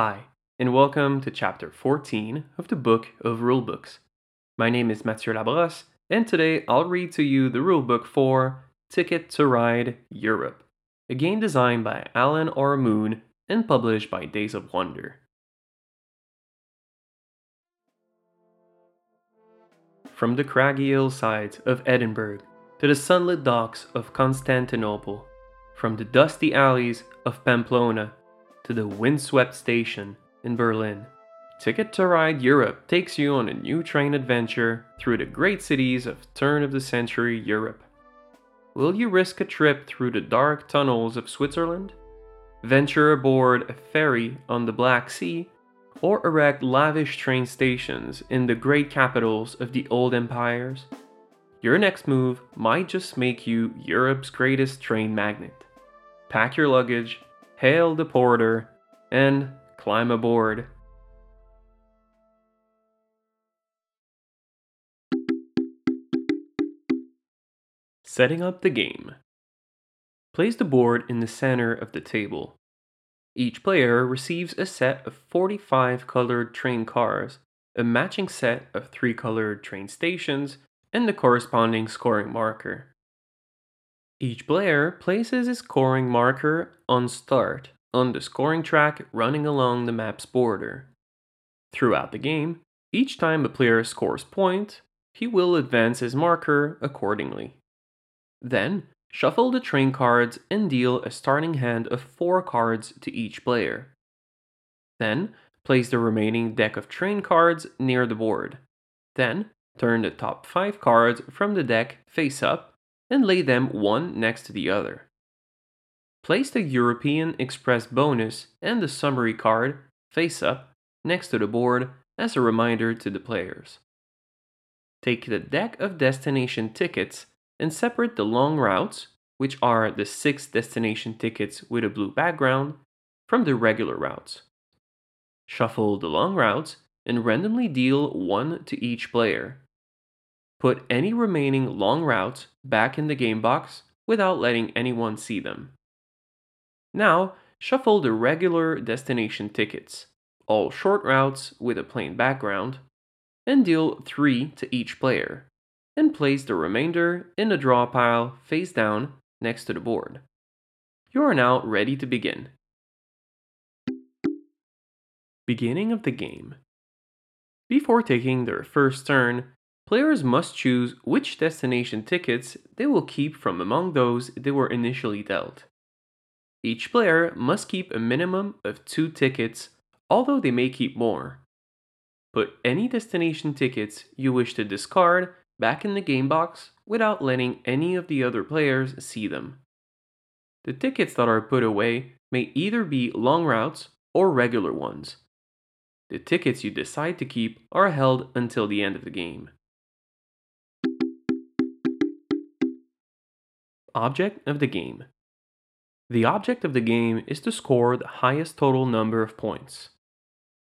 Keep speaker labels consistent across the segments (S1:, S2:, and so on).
S1: Hi, and welcome to chapter 14 of the Book of Rulebooks. My name is Mathieu Labrosse, and today I'll read to you the rulebook for Ticket to Ride Europe, a game designed by Alan R. Moon and published by Days of Wonder. From the craggy hillsides of Edinburgh to the sunlit docks of Constantinople, from the dusty alleys of Pamplona to the windswept station in Berlin. Ticket to Ride Europe takes you on a new train adventure through the great cities of turn of the century Europe. Will you risk a trip through the dark tunnels of Switzerland? Venture aboard a ferry on the Black Sea? Or erect lavish train stations in the great capitals of the old empires? Your next move might just make you Europe's greatest train magnet. Pack your luggage hail the porter, and climb aboard. Setting up the game. Place the board in the center of the table. Each player receives a set of 45 colored train cars, a matching set of 3 colored train stations, and the corresponding scoring marker. Each player places his scoring marker on start on the scoring track running along the map's border. Throughout the game, each time a player scores point, he will advance his marker accordingly. Then, shuffle the train cards and deal a starting hand of 4 cards to each player. Then, place the remaining deck of train cards near the board. Then, turn the top 5 cards from the deck face up and lay them one next to the other. Place the European Express bonus and the summary card face up next to the board as a reminder to the players. Take the deck of destination tickets and separate the long routes, which are the six destination tickets with a blue background, from the regular routes. Shuffle the long routes and randomly deal one to each player. Put any remaining long routes back in the game box without letting anyone see them. Now, shuffle the regular destination tickets, all short routes with a plain background, and deal 3 to each player, and place the remainder in the draw pile face down next to the board. You are now ready to begin. Beginning of the game. Before taking their first turn, Players must choose which destination tickets they will keep from among those they were initially dealt. Each player must keep a minimum of two tickets, although they may keep more. Put any destination tickets you wish to discard back in the game box without letting any of the other players see them. The tickets that are put away may either be long routes or regular ones. The tickets you decide to keep are held until the end of the game. Object of the game. The object of the game is to score the highest total number of points.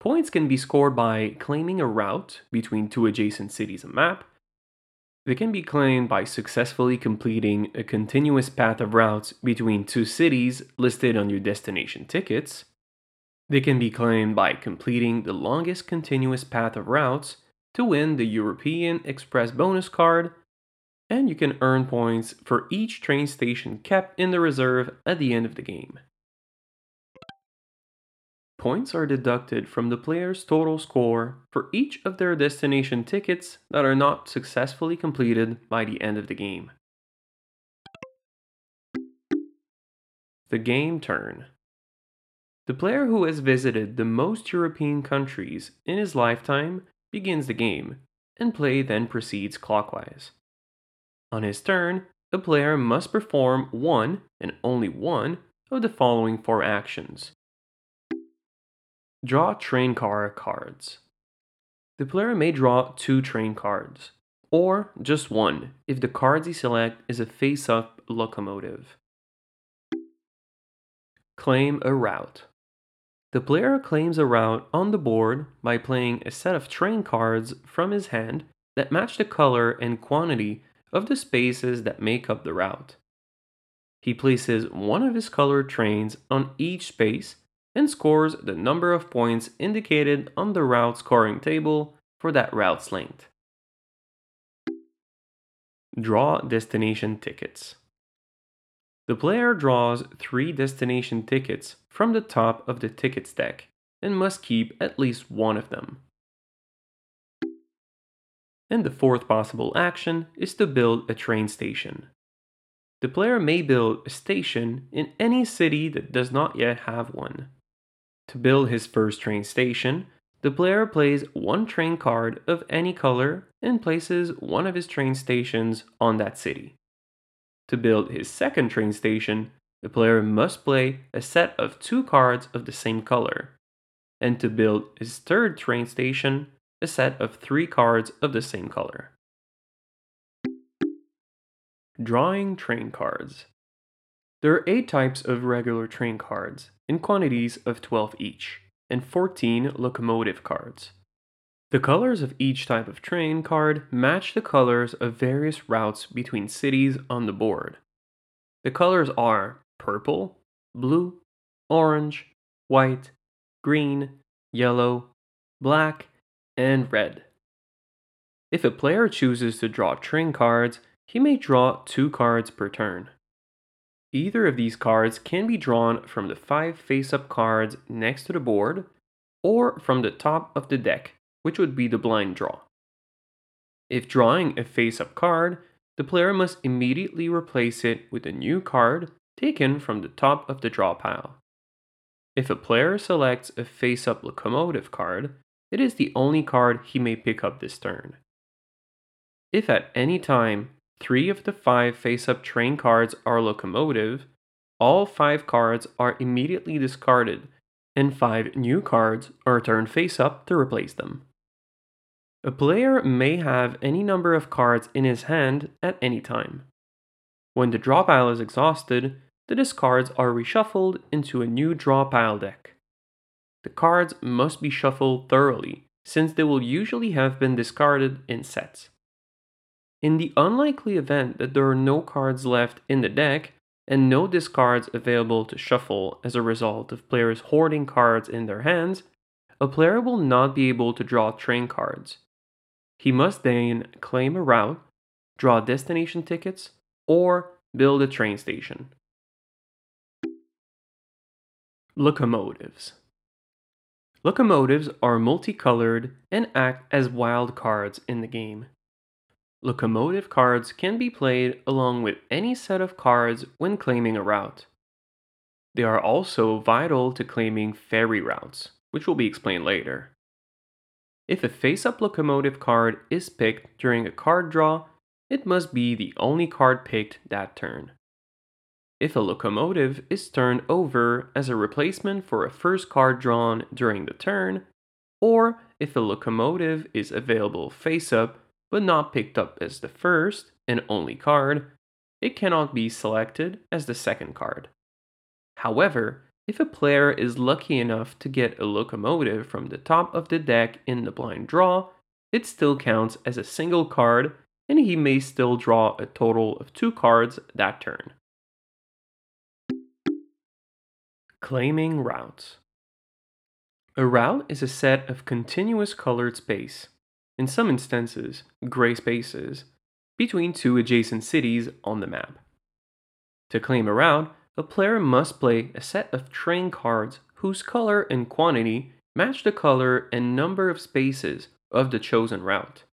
S1: Points can be scored by claiming a route between two adjacent cities on map. They can be claimed by successfully completing a continuous path of routes between two cities listed on your destination tickets. They can be claimed by completing the longest continuous path of routes to win the European Express bonus card and you can earn points for each train station kept in the reserve at the end of the game. Points are deducted from the player's total score for each of their destination tickets that are not successfully completed by the end of the game. The game turn. The player who has visited the most European countries in his lifetime begins the game, and play then proceeds clockwise. On his turn, a player must perform one and only one of the following four actions. Draw train car cards. The player may draw two train cards, or just one if the cards he selects is a face up locomotive. Claim a route. The player claims a route on the board by playing a set of train cards from his hand that match the color and quantity of the spaces that make up the route. He places one of his colored trains on each space and scores the number of points indicated on the route scoring table for that route's length. Draw destination tickets. The player draws three destination tickets from the top of the tickets deck and must keep at least one of them. And the fourth possible action is to build a train station. The player may build a station in any city that does not yet have one. To build his first train station, the player plays one train card of any color and places one of his train stations on that city. To build his second train station, the player must play a set of two cards of the same color. And to build his third train station, a set of three cards of the same color. Drawing train cards. There are 8 types of regular train cards, in quantities of 12 each, and 14 locomotive cards. The colors of each type of train card match the colors of various routes between cities on the board. The colors are purple, blue, orange, white, green, yellow, black, and red. If a player chooses to draw train cards, he may draw two cards per turn. Either of these cards can be drawn from the five face-up cards next to the board, or from the top of the deck, which would be the blind draw. If drawing a face-up card, the player must immediately replace it with a new card taken from the top of the draw pile. If a player selects a face-up locomotive card, it is the only card he may pick up this turn. If at any time Three of the five face up train cards are locomotive. All five cards are immediately discarded, and five new cards are turned face up to replace them. A player may have any number of cards in his hand at any time. When the draw pile is exhausted, the discards are reshuffled into a new draw pile deck. The cards must be shuffled thoroughly, since they will usually have been discarded in sets. In the unlikely event that there are no cards left in the deck and no discards available to shuffle as a result of players hoarding cards in their hands, a player will not be able to draw train cards. He must then claim a route, draw destination tickets, or build a train station. Locomotives Locomotives are multicolored and act as wild cards in the game. Locomotive cards can be played along with any set of cards when claiming a route. They are also vital to claiming ferry routes, which will be explained later. If a face up locomotive card is picked during a card draw, it must be the only card picked that turn. If a locomotive is turned over as a replacement for a first card drawn during the turn, or if a locomotive is available face up but not picked up as the first and only card, it cannot be selected as the second card. However, if a player is lucky enough to get a locomotive from the top of the deck in the blind draw, it still counts as a single card and he may still draw a total of two cards that turn. Claiming routes. A route is a set of continuous colored space in some instances, gray spaces, between two adjacent cities on the map. To claim a route, a player must play a set of train cards whose color and quantity match the color and number of spaces of the chosen route.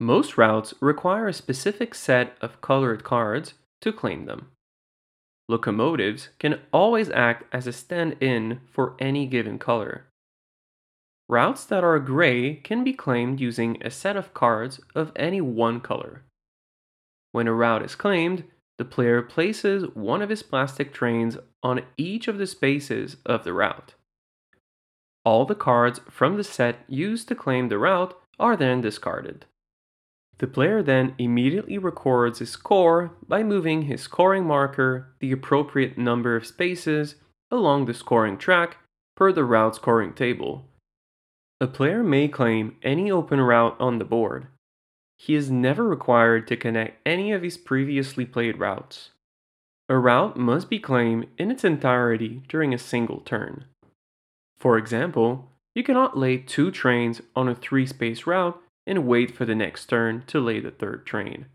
S1: Most routes require a specific set of colored cards to claim them. Locomotives can always act as a stand in for any given color, Routes that are gray can be claimed using a set of cards of any one color. When a route is claimed, the player places one of his plastic trains on each of the spaces of the route. All the cards from the set used to claim the route are then discarded. The player then immediately records his score by moving his scoring marker the appropriate number of spaces along the scoring track per the route scoring table a player may claim any open route on the board. He is never required to connect any of his previously played routes. A route must be claimed in its entirety during a single turn. For example, you cannot lay two trains on a three space route and wait for the next turn to lay the third train.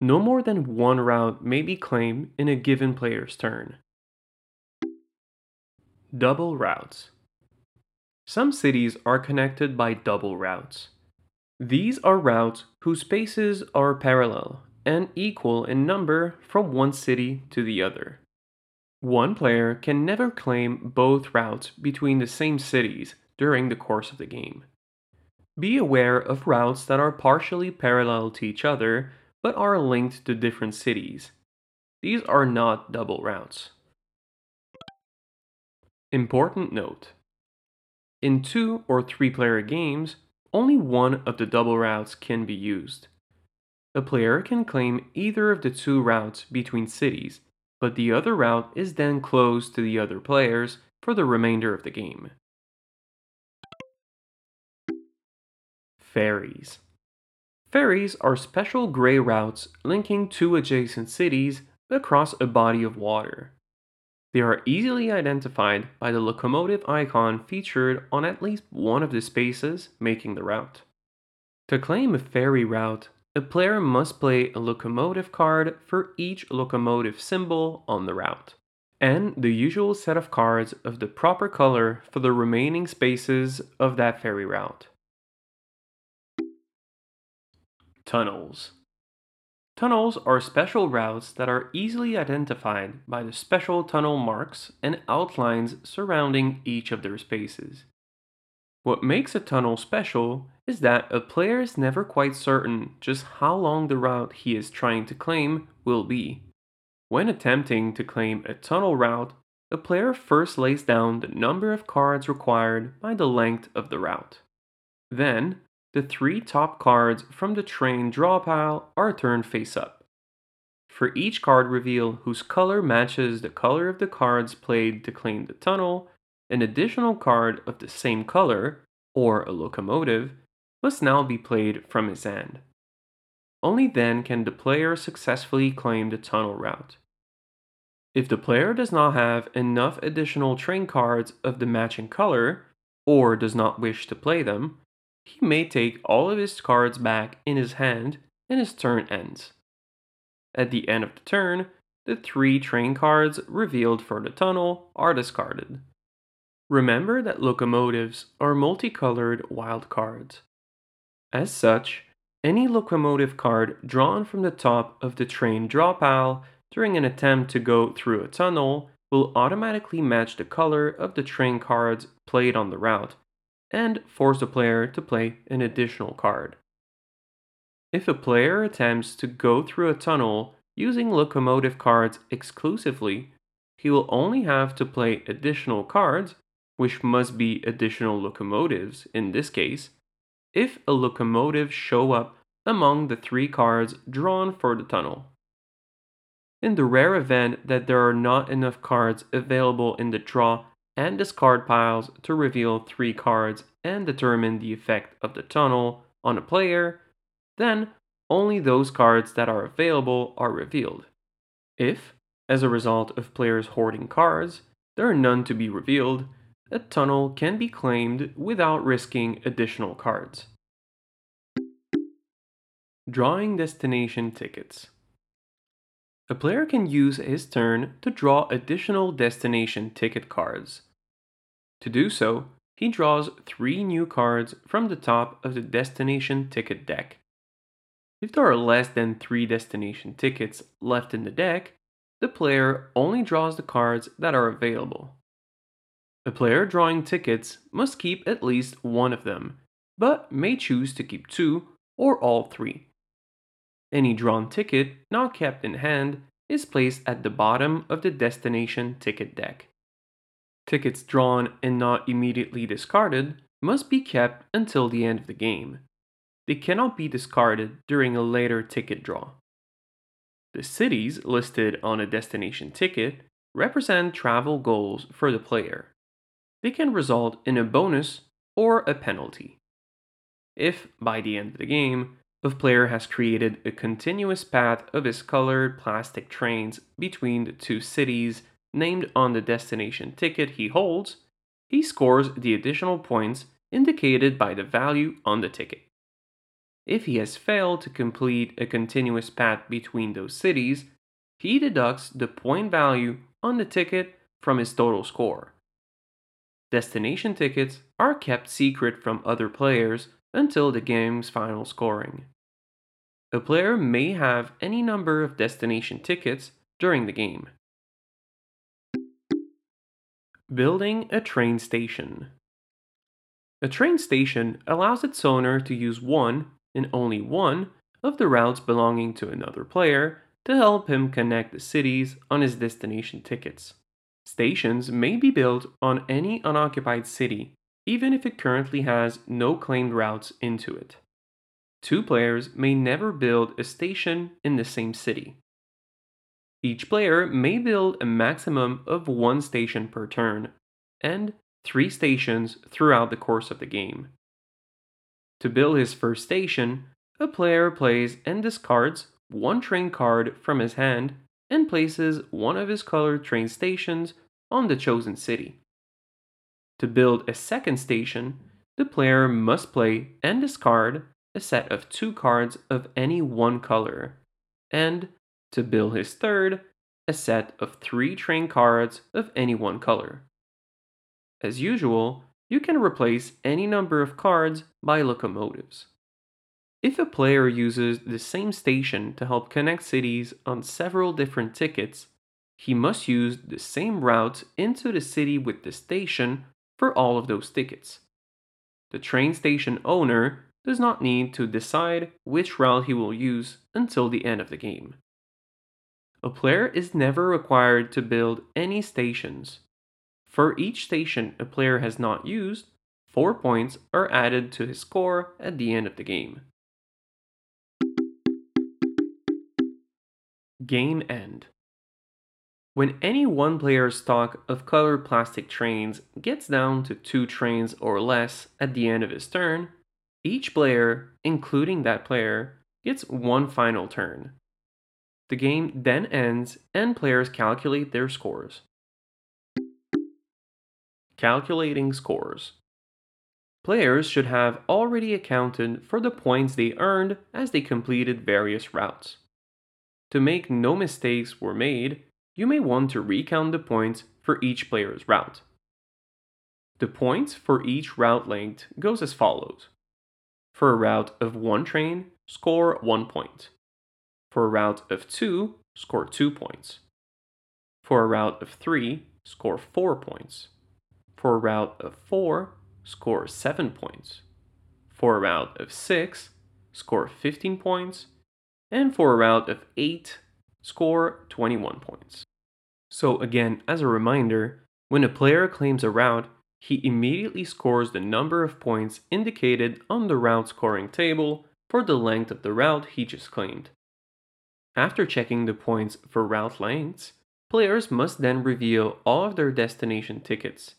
S1: No more than one route may be claimed in a given player's turn. Double routes. Some cities are connected by double routes. These are routes whose spaces are parallel and equal in number from one city to the other. One player can never claim both routes between the same cities during the course of the game. Be aware of routes that are partially parallel to each other but are linked to different cities. These are not double routes. Important note In two or three player games, only one of the double routes can be used. A player can claim either of the two routes between cities, but the other route is then closed to the other players for the remainder of the game. Ferries. Ferries are special gray routes linking two adjacent cities across a body of water. They are easily identified by the locomotive icon featured on at least one of the spaces making the route. To claim a ferry route, a player must play a locomotive card for each locomotive symbol on the route, and the usual set of cards of the proper color for the remaining spaces of that ferry route. Tunnels. Tunnels are special routes that are easily identified by the special tunnel marks and outlines surrounding each of their spaces. What makes a tunnel special is that a player is never quite certain just how long the route he is trying to claim will be. When attempting to claim a tunnel route, a player first lays down the number of cards required by the length of the route. Then, the three top cards from the train draw pile are turned face up. For each card reveal whose color matches the color of the cards played to claim the tunnel, an additional card of the same color, or a locomotive, must now be played from his hand. Only then can the player successfully claim the tunnel route. If the player does not have enough additional train cards of the matching color, or does not wish to play them, he may take all of his cards back in his hand and his turn ends. At the end of the turn, the three train cards revealed for the tunnel are discarded. Remember that locomotives are multicolored wild cards. As such, any locomotive card drawn from the top of the train draw pile during an attempt to go through a tunnel will automatically match the color of the train cards played on the route and force the player to play an additional card. If a player attempts to go through a tunnel using locomotive cards exclusively, he will only have to play additional cards, which must be additional locomotives in this case, if a locomotive show up among the three cards drawn for the tunnel. In the rare event that there are not enough cards available in the draw and discard piles to reveal three cards and determine the effect of the tunnel on a player, then only those cards that are available are revealed. If, as a result of players hoarding cards, there are none to be revealed, a tunnel can be claimed without risking additional cards. Drawing destination tickets. A player can use his turn to draw additional destination ticket cards. To do so, he draws three new cards from the top of the destination ticket deck. If there are less than three destination tickets left in the deck, the player only draws the cards that are available. A player drawing tickets must keep at least one of them, but may choose to keep two or all three. Any drawn ticket not kept in hand is placed at the bottom of the destination ticket deck. Tickets drawn and not immediately discarded must be kept until the end of the game. They cannot be discarded during a later ticket draw. The cities listed on a destination ticket represent travel goals for the player. They can result in a bonus or a penalty. If, by the end of the game, a player has created a continuous path of his colored plastic trains between the two cities named on the destination ticket he holds, he scores the additional points indicated by the value on the ticket. If he has failed to complete a continuous path between those cities, he deducts the point value on the ticket from his total score. Destination tickets are kept secret from other players until the game's final scoring. A player may have any number of destination tickets during the game. Building a train station. A train station allows its owner to use one, and only one, of the routes belonging to another player to help him connect the cities on his destination tickets. Stations may be built on any unoccupied city, even if it currently has no claimed routes into it. Two players may never build a station in the same city. Each player may build a maximum of one station per turn, and three stations throughout the course of the game. To build his first station, a player plays and discards one train card from his hand and places one of his colored train stations on the chosen city. To build a second station, the player must play and discard a set of two cards of any one color, and to bill his third, a set of three train cards of any one color. As usual, you can replace any number of cards by locomotives. If a player uses the same station to help connect cities on several different tickets, he must use the same route into the city with the station for all of those tickets. The train station owner does not need to decide which route he will use until the end of the game. A player is never required to build any stations for each station a player has not used, 4 points are added to his score at the end of the game. Game End When any one player's stock of colored plastic trains gets down to two trains or less at the end of his turn, each player, including that player, gets one final turn. The game then ends and players calculate their scores. Calculating scores. Players should have already accounted for the points they earned as they completed various routes. To make no mistakes were made, you may want to recount the points for each player's route. The points for each route length goes as follows. For a route of one train, score 1 point. For a route of 2, score 2 points. For a route of 3, score 4 points. For a route of 4, score 7 points. For a route of 6, score 15 points. And for a route of 8, score 21 points. So, again, as a reminder, when a player claims a route, he immediately scores the number of points indicated on the route scoring table for the length of the route he just claimed. After checking the points for route lengths, players must then reveal all of their destination tickets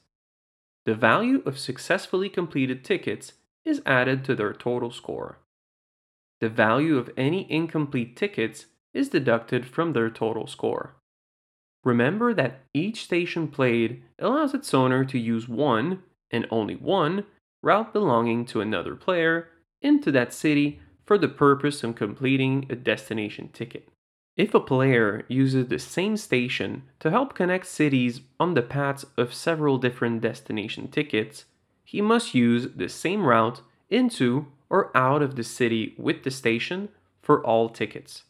S1: the value of successfully completed tickets is added to their total score. The value of any incomplete tickets is deducted from their total score. Remember that each station played allows its owner to use one, and only one, route belonging to another player into that city for the purpose of completing a destination ticket. If a player uses the same station to help connect cities on the paths of several different destination tickets, he must use the same route into or out of the city with the station for all tickets.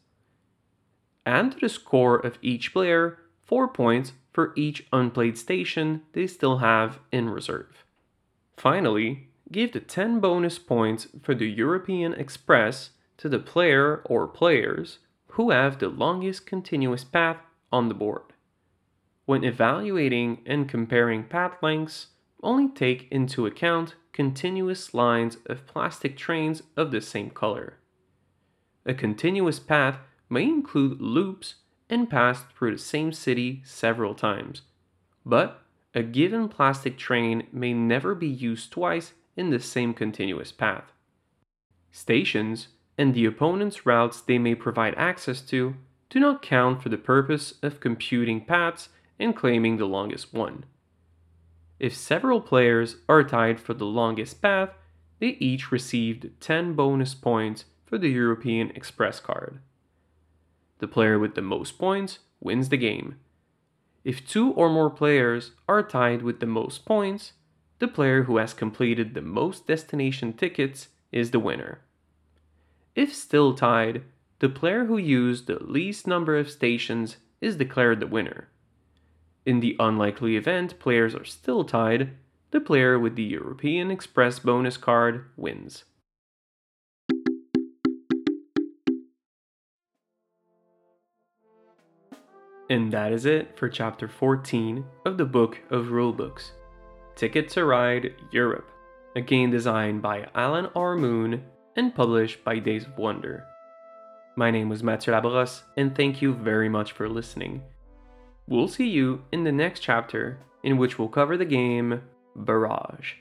S1: To the score of each player 4 points for each unplayed station they still have in reserve. Finally, give the 10 bonus points for the European Express to the player or players who have the longest continuous path on the board. When evaluating and comparing path lengths, only take into account continuous lines of plastic trains of the same color. A continuous path may include loops and passed through the same city several times, but a given plastic train may never be used twice in the same continuous path. Stations and the opponent's routes they may provide access to do not count for the purpose of computing paths and claiming the longest one. If several players are tied for the longest path, they each received 10 bonus points for the European Express card. The player with the most points wins the game. If two or more players are tied with the most points, the player who has completed the most destination tickets is the winner. If still tied, the player who used the least number of stations is declared the winner. In the unlikely event players are still tied, the player with the European Express bonus card wins. And that is it for chapter 14 of the Book of Rulebooks Ticket to Ride Europe, a game designed by Alan R. Moon and published by Days of Wonder. My name was Mathieu Labrosse, and thank you very much for listening. We'll see you in the next chapter, in which we'll cover the game Barrage.